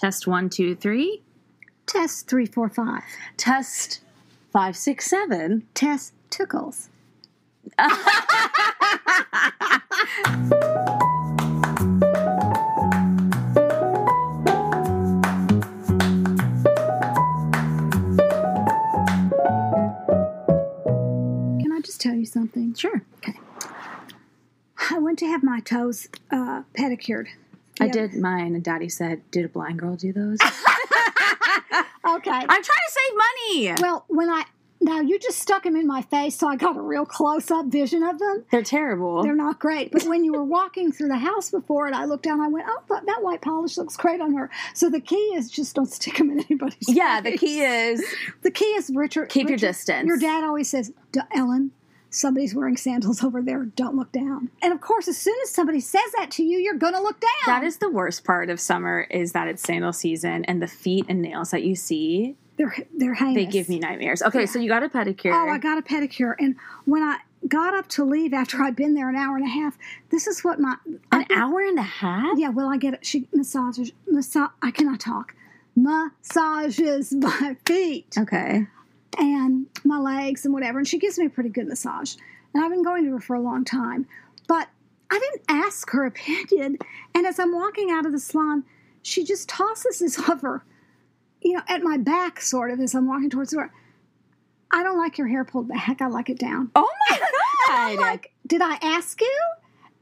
Test one, two, three. Test three, four, five. Test five, six, seven. Test tickles. Can I just tell you something? Sure. Okay. I went to have my toes uh, pedicured. I Yeah. did mine, and Daddy said, "Did a blind girl do those?" Okay. I'm trying to save money. well, when I now you just stuck them in my face, so I got a real close up vision of them. They're terrible. They're not great. But when you were walking through the house before and I looked down, I went, oh, that, that white polish looks great on her. So the key is just don't stick them in anybody's face. yeah, the key is The key is Richard. Keep your distance. Your dad always says, "D- Ellen, somebody's wearing sandals over there. Don't look down. And of course, as soon as somebody says that to you, you're going to look down. that is the worst part of summer is that it's sandal season, and the feet and nails that you see, they're they're heinous. they give me nightmares. Okay, so you got a pedicure. Oh, I got a pedicure, and when I got up to leave after I'd been there an hour and a half, this is what my an hour and a half. Yeah, well, I get it. She massages, massage. I cannot talk. Massages my feet Okay. And my legs and whatever, and she gives me a pretty good massage. And I've been going to her for a long time, but I didn't ask her opinion. And as I'm walking out of the salon, she just tosses this over, you know, at my back, sort of, as I'm walking towards the door. I don't like your hair pulled back. I like it down. Oh my I'm god. like, did I ask you?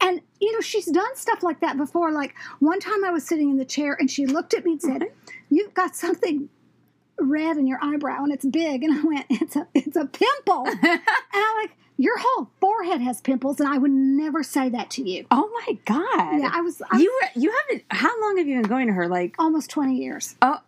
And you know, she's done stuff like that before. Like one time I was sitting in the chair and she looked at me and said, You've got something red in your eyebrow and it's big. And I went, It's a it's a pimple. and I'm like, Your whole forehead has pimples, and I would never say that to you. oh my god. Yeah, I was, I you were, you haven't. How long have you been going to her? Like, almost twenty years. oh,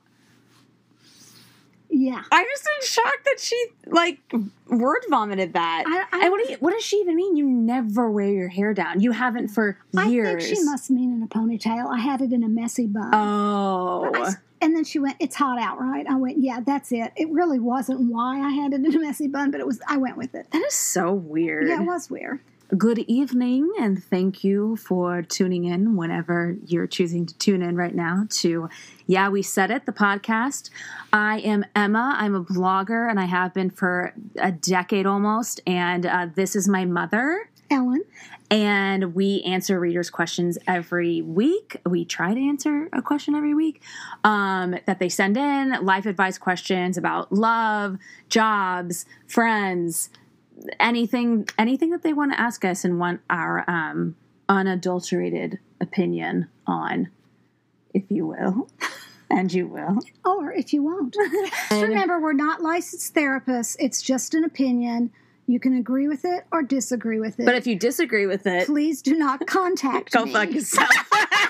Yeah. I'm just in shock that she like word vomited that. I- I- and what do you, what does she even mean? You never wear your hair down. You haven't for years. I think she must mean in a ponytail. I had it in a messy bun. Oh, I and then she went, "It's hot out, right?" I went, "Yeah, that's it." It really wasn't why I had it in a messy bun, but it was. I went with it. that is so weird. Yeah, it was weird. Good evening, and thank you for tuning in whenever you're choosing to tune in right now to Yeah, We Said It, the podcast. I am Emma. I'm a blogger, and I have been for a decade almost. And uh, this is my mother. Ellen, And we answer readers' questions every week. We try to answer a question every week um, that they send in life advice questions about love, jobs, friends, anything anything that they want to ask us and want our um, unadulterated opinion on, if you will. And you will. or if you won't, just remember we're not licensed therapists. It's just an opinion. You can agree with it or disagree with it. But if you disagree with it, please do not contact go me. fuck yourself.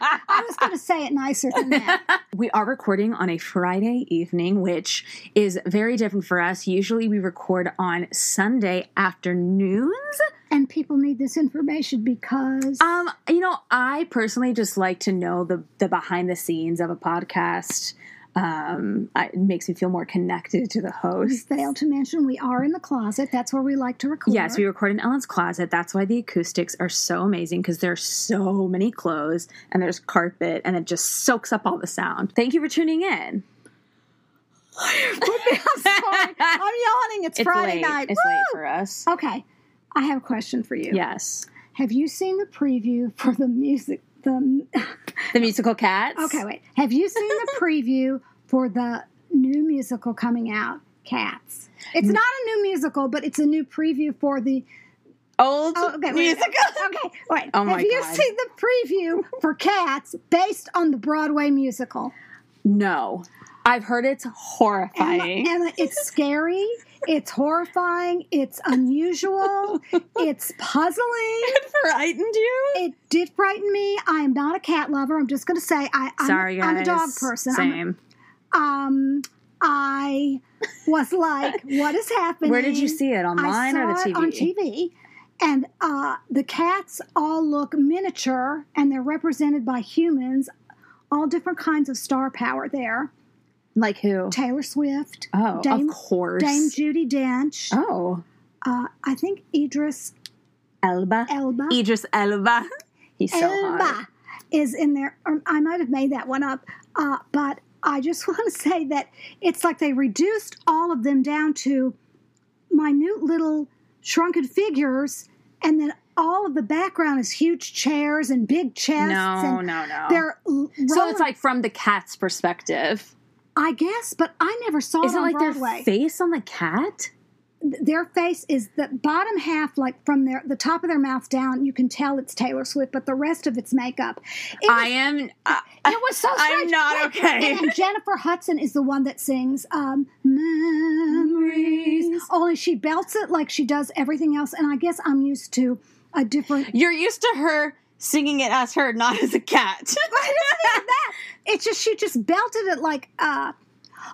I was going to say it nicer than that. We are recording on a Friday evening, which is very different for us. Usually we record on Sunday afternoons. and people need this information because Um, you know, I personally just like to know the the behind the scenes of a podcast. Um, I, it makes me feel more connected to the we host. failed to mention we are in the closet. That's where we like to record. Yes, we record in Ellen's closet. That's why the acoustics are so amazing because there's so many clothes and there's carpet and it just soaks up all the sound. Thank you for tuning in. I'm sorry. I'm yawning. It's, It's Friday late. night. It's late for us. Okay, I have a question for you. Yes. Have you seen the preview for the music? The The musical Cats. okay, wait. Have you seen the preview for the new musical coming out, Cats? It's mm. not a new musical, but it's a new preview for the Old oh, okay, wait, musical. Okay, wait. Oh my Have you God. seen the preview for Cats based on the Broadway musical? No. I've heard it's horrifying. Emma, Emma, it's scary. It's horrifying. It's unusual. It's puzzling. it frightened you? It did frighten me. I am not a cat lover. I'm just going to say I, I'm, Sorry, guys. I'm a dog person. Same. um, I was like, "What is happening?" Where did you see it? Online I or the it TV? on TV, and uh, the cats all look miniature, and they're represented by humans. All different kinds of star power there. Like who? Taylor Swift, Oh, Dame- of course. Dame Judi Dench. oh, Uh, I think Idris Elba. Elba. Idris Elba. He's so Elba. hot. is in there. Or I might have made that one up, uh, but I just want to say that it's like they reduced all of them down to minute little shrunken figures, and then all of the background is huge chairs and big chests. No, and no, no. They're so it's like from the cat's perspective. I guess, but I never saw Is it it like Broadway. their face on the cat? their face is the bottom half, like from their the top of their mouth down. You can tell it's Taylor Swift, but the rest of it's makeup. It was, I am. Uh, it was so strange. I'm not okay. And, and Jennifer Hudson is the one that sings um, "Memories." Only she belts it like she does everything else, and I guess I'm used to a different. You're used to her singing it as her, not as a cat. But it's not even that. It's just she just belted it like. uh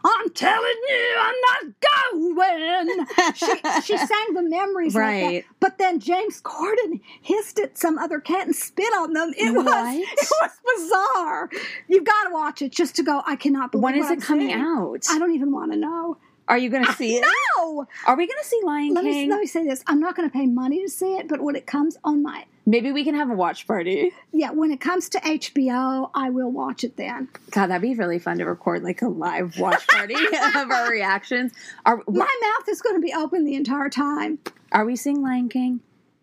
I'm telling you, I'm not going. She, she sang the memories like Right. that, but then James Corden hissed at some other cat and spit on them. It was it was bizarre. You've got to watch it just to go. I cannot believe. when is what it I'm coming seeing." out? I don't even want to know. Are you going to see it? No. Are we going to see Lion Let me King? let me say this. I'm not going to pay money to see it, but when it comes on my Maybe we can have a watch party. yeah, when it comes to HBO, I will watch it then. God, that'd be really fun to record like a live watch party of our reactions. Are My mouth is going to be open the entire time. are we seeing Lion King?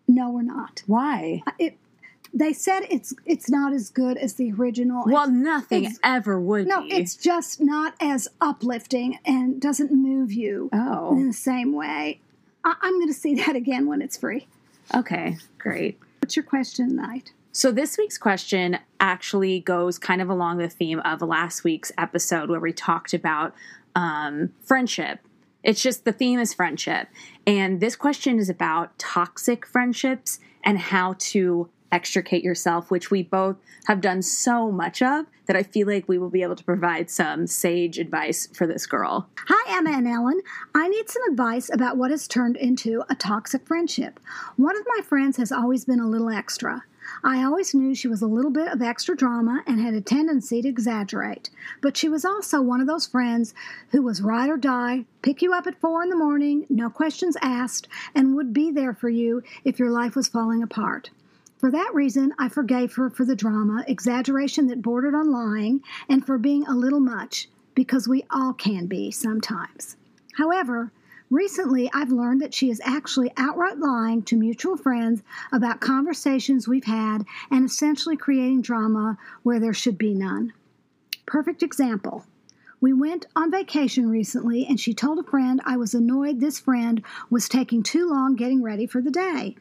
No, we're not. Why? It. They said it's it's not as good as the original. Well, It's- nothing it's- ever would no, be. it's just not as uplifting and doesn't move you oh. in the same way. I, I'm going to see that again when it's free. okay, great. What's your question tonight? So this week's question actually goes kind of along the theme of last week's episode where we talked about um, friendship. It's just the theme is friendship, and this question is about toxic friendships and how to extricate yourself, which we both have done so much of that I feel like we will be able to provide some sage advice for this girl. Hi, Emma and Ellen. I need some advice about what has turned into a toxic friendship. One of my friends has always been a little extra. I always knew she was a little bit of extra drama and had a tendency to exaggerate. But she was also one of those friends who was ride or die, pick you up at four in the morning, no questions asked, and would be there for you if your life was falling apart. For that reason, I forgave her for the drama, exaggeration that bordered on lying, and for being a little much, because we all can be sometimes. However, recently I've learned that she is actually outright lying to mutual friends about conversations we've had and essentially creating drama where there should be none. Perfect example. We went on vacation recently, and she told a friend I was annoyed this friend was taking too long getting ready for the day.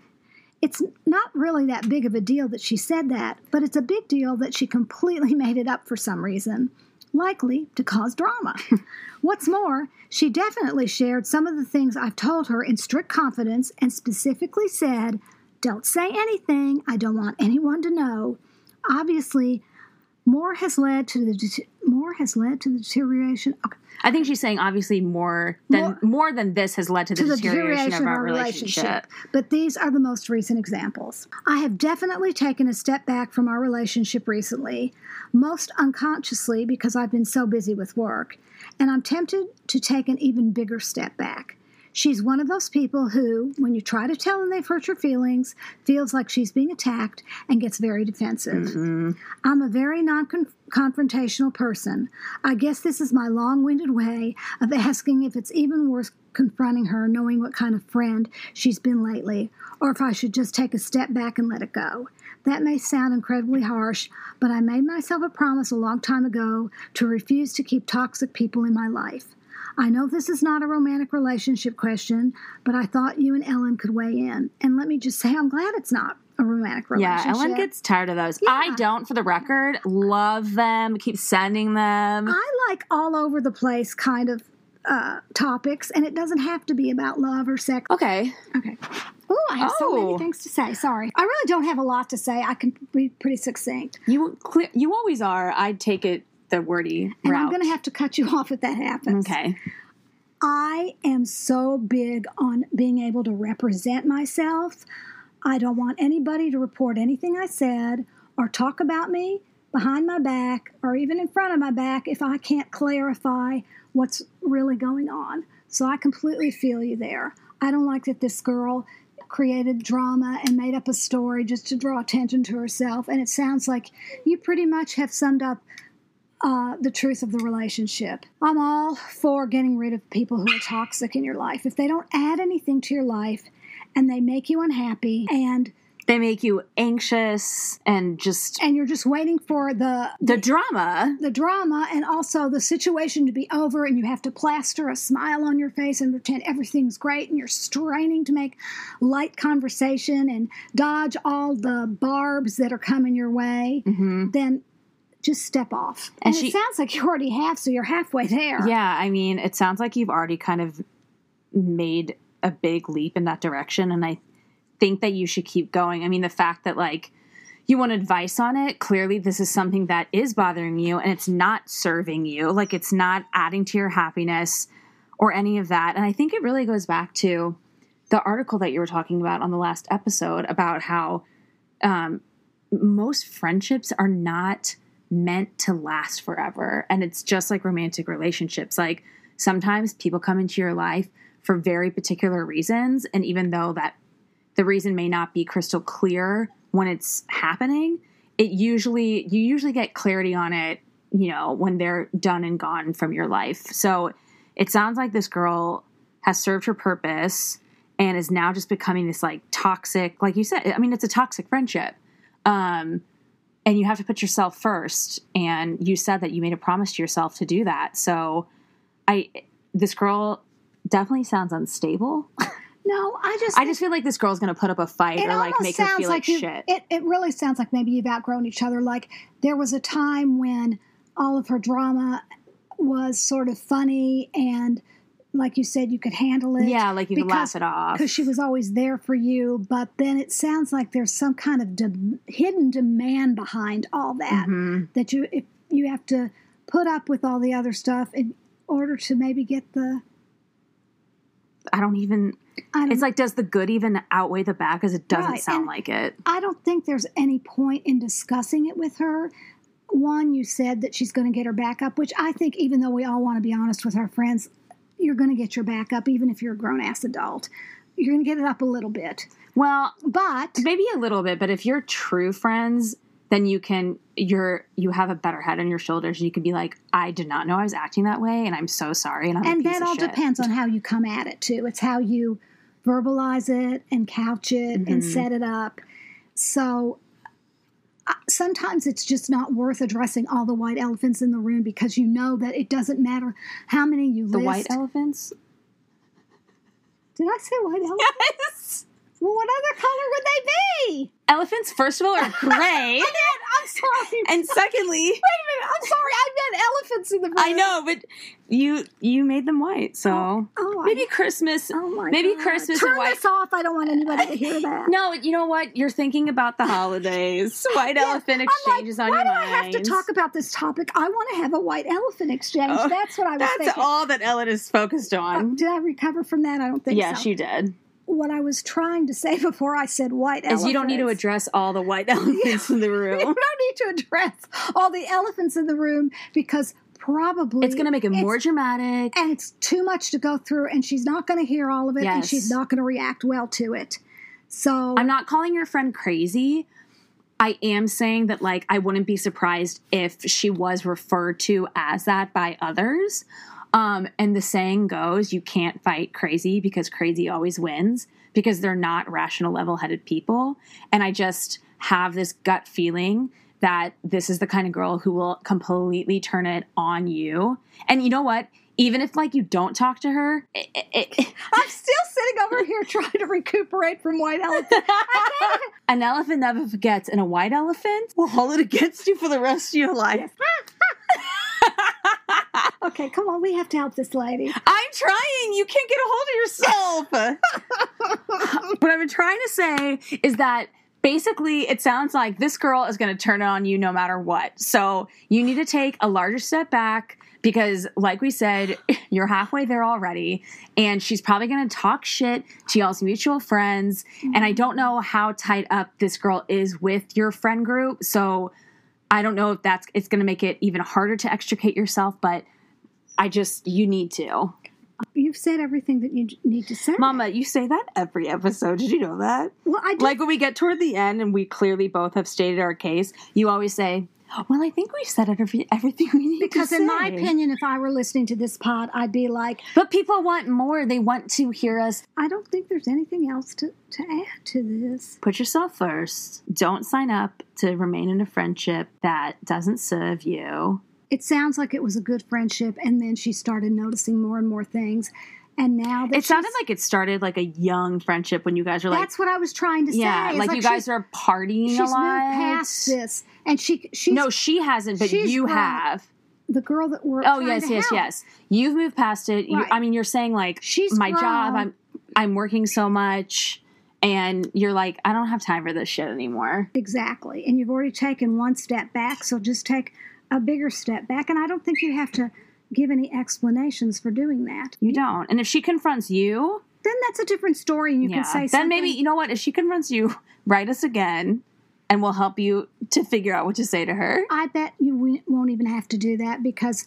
It's not really that big of a deal that she said that, but it's a big deal that she completely made it up for some reason, likely to cause drama. What's more, she definitely shared some of the things I've told her in strict confidence and specifically said, Don't say anything, I don't want anyone to know. Obviously, more has led to the more has led to the deterioration okay, I think she's saying obviously more than more, than this has led to the, to the deterioration, deterioration of our relationship. But these are the most recent examples. I have definitely taken a step back from our relationship recently, most unconsciously because I've been so busy with work, and I'm tempted to take an even bigger step back. She's one of those people who, when you try to tell them they've hurt your feelings, feels like she's being attacked and gets very defensive. Mhm. I'm a very non confrontational person. I guess this is my long winded way of asking if it's even worth confronting her, knowing what kind of friend she's been lately, or if I should just take a step back and let it go. That may sound incredibly harsh, but I made myself a promise a long time ago to refuse to keep toxic people in my life. I know this is not a romantic relationship question, but I thought you and Ellen could weigh in. And let me just say, I'm glad it's not a romantic relationship. Yeah. Ellen gets tired of those. I don't, for the record, love them, keep sending them. I like all over the place kind of uh, topics, and it doesn't have to be about love or sex. okay. Okay. Oh, I have so many Oh. things to say. Sorry. I really don't have a lot to say. I can be pretty succinct. You clear, you always are. I'd take it the wordy And route. I'm going to have to cut you off if that happens. Okay. I am so big on being able to represent myself. I don't want anybody to report anything I said or talk about me behind my back or even in front of my back if I can't clarify what's really going on. So I completely feel you there. I don't like that this girl created drama and made up a story just to draw attention to herself. And it sounds like you pretty much have summed up uh, the truth of the relationship. I'm all for getting rid of people who are toxic in your life. If they don't add anything to your life and they make you unhappy and they make you anxious and just and you're just waiting for the the drama the drama and also the situation to be over and you have to plaster a smile on your face and pretend everything's great and you're straining to make light conversation and dodge all the barbs that are coming your way mm-hmm. then just step off and, and she, it sounds like you already have so you're halfway there yeah i mean it sounds like you've already kind of made a big leap in that direction and i think that you should keep going. I mean, the fact that like you want advice on it, clearly this is something that is bothering you and it's not serving you. Like it's not adding to your happiness or any of that. And I think it really goes back to the article that you were talking about on the last episode about how um, most friendships are not meant to last forever. And it's just like romantic relationships. Like sometimes people come into your life for very particular reasons. And even though that the reason may not be crystal clear when it's happening it usually you usually get clarity on it you know when they're done and gone from your life so it sounds like this girl has served her purpose and is now just becoming this like toxic like you said i mean it's a toxic friendship um and you have to put yourself first and you said that you made a promise to yourself to do that so i this girl definitely sounds unstable No, I just I just feel like this girl's gonna put up a fight or like make her feel like, like shit. It it really sounds like maybe you've outgrown each other. Like there was a time when all of her drama was sort of funny and like you said, you could handle it. Yeah, like you could laugh it off because she was always there for you. But then it sounds like there's some kind of de- hidden demand behind all that mm-hmm. that you if you have to put up with all the other stuff in order to maybe get the. I don't even it's like, does the good even outweigh the bad? Because it doesn't right. sound and like it. I don't think there's any point in discussing it with her. One, you said that she's going to get her back up, which I think, even though we all want to be honest with our friends, you're going to get your back up, even if you're a grown ass adult. You're going to get it up a little bit. Well, but maybe a little bit. But if you're true friends, then you can you're you have a better head on your shoulders. You can be like, I did not know I was acting that way, and I'm so sorry. And I'm and that all depends on how you come at it too. It's how you verbalize it and couch it mm-hmm. and set it up. So sometimes it's just not worth addressing all the white elephants in the room because you know that it doesn't matter how many you the list. The white elephants. Did I say white elephants? Yes. Well, what other color would they be? Elephants, first of all, are gray. I'm sorry. And secondly, wait a minute. I'm sorry. I meant elephants in the room. I know, but you you made them white, so oh, oh maybe I, Christmas. Oh my maybe God. Christmas. Turn white. this off. I don't want anybody to hear that. no, you know what? You're thinking about the holidays. White yeah, elephant exchanges like, on your mind. Why do I have to talk about this topic? I want to have a white elephant exchange. Oh, that's what I was that's thinking. All that Ellen is focused on. Uh, did I recover from that? I don't think yeah, so. Yeah, she did what I was trying to say before I said white is you don't need to address all the white elephants in the room. you don't need to address all the elephants in the room because probably it's going to make it more dramatic and it's too much to go through and she's not going to hear all of it yes. and she's not going to react well to it. So I'm not calling your friend crazy. I am saying that like I wouldn't be surprised if she was referred to as that by others. Um, and the saying goes, you can't fight crazy because crazy always wins because they're not rational, level headed people. And I just have this gut feeling that this is the kind of girl who will completely turn it on you. And you know what? Even if like you don't talk to her, it, it, I'm still sitting over here trying to recuperate from white elephant. An elephant never forgets, and a white elephant will hold it against you for the rest of your life. Okay, come on, we have to help this lady. I'm trying. You can't get a hold of yourself. what I've been trying to say is that basically it sounds like this girl is going to turn it on you no matter what. So you need to take a larger step back because like we said you're halfway there already and she's probably going to talk shit to y'all's mutual friends mm-hmm. and i don't know how tied up this girl is with your friend group so i don't know if that's it's going to make it even harder to extricate yourself but I just you need to. You've said everything that you need to say. Mama, you say that every episode. Did you know that? well, I. Like when we get toward the end and we clearly both have stated our case, you always say, "Well, I think we've said every, everything we need to say. because in my opinion, if I were listening to this pod, I'd be like, But people want more. They want to hear us I don't think there's anything else to, to add to this. put yourself first. Don't sign up to remain in a friendship that doesn't serve you. It sounds like it was a good friendship, and then she started noticing more and more things. And now that It sounded like it started like a young friendship when you guys were like, that's what I was trying to say. yeah, It's like, you guys are partying she's a moved past this, and she she's no, she hasn't, but you grown. have. the girl that we're Oh yes, yes, help. yes. You've moved past it. You, I mean, you're saying like She's my job. I'm I'm working so much, and you're like, I don't have time for this shit anymore. Exactly. And you've already taken one step back, so just take a bigger step back. And I don't think you have to give any explanations for doing that. You don't. And if she confronts you, Then that's a different story, and you yeah, can say something. then something. maybe you know what? If she confronts you, write us again, and we'll help you to figure out what to say to her. I bet you won't even have to do that because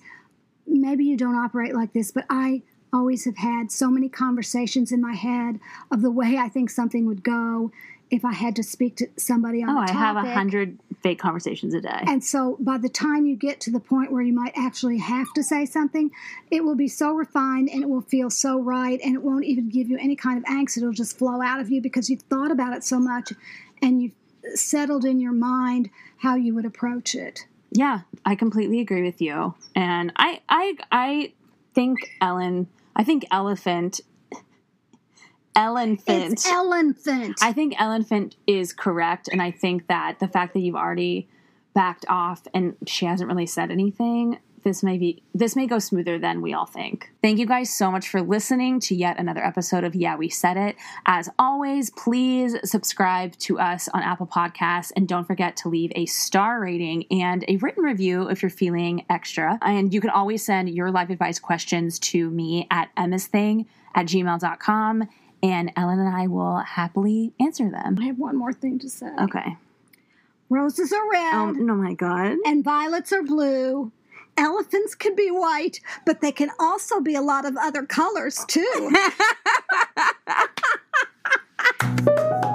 maybe you don't operate like this, but I always have had so many conversations in my head of the way I think something would go if I had to speak to somebody on Oh, I topic. have a hundred fake conversations a day. And so by the time you get to the point where you might actually have to say something, it will be so refined and it will feel so right and it won't even give you any kind of angst. It'll just flow out of you because you've thought about it so much and you've settled in your mind how you would approach it. Yeah, I completely agree with you. And I I I think Ellen I think elephant elephant It's elephant. I think Ellen elephant is correct and I think that the fact that you've already backed off and she hasn't really said anything this may be this may go smoother than we all think. Thank you guys so much for listening to yet another episode of Yeah We Said It. As always, please subscribe to us on Apple Podcasts and don't forget to leave a star rating and a written review if you're feeling extra. And you can always send your life advice questions to me at emmasthing at gmail.com and Ellen and I will happily answer them. I have one more thing to say. Okay. Roses are red Um, oh my god. and violets are blue. Elephants can be white, but they can also be a lot of other colors too.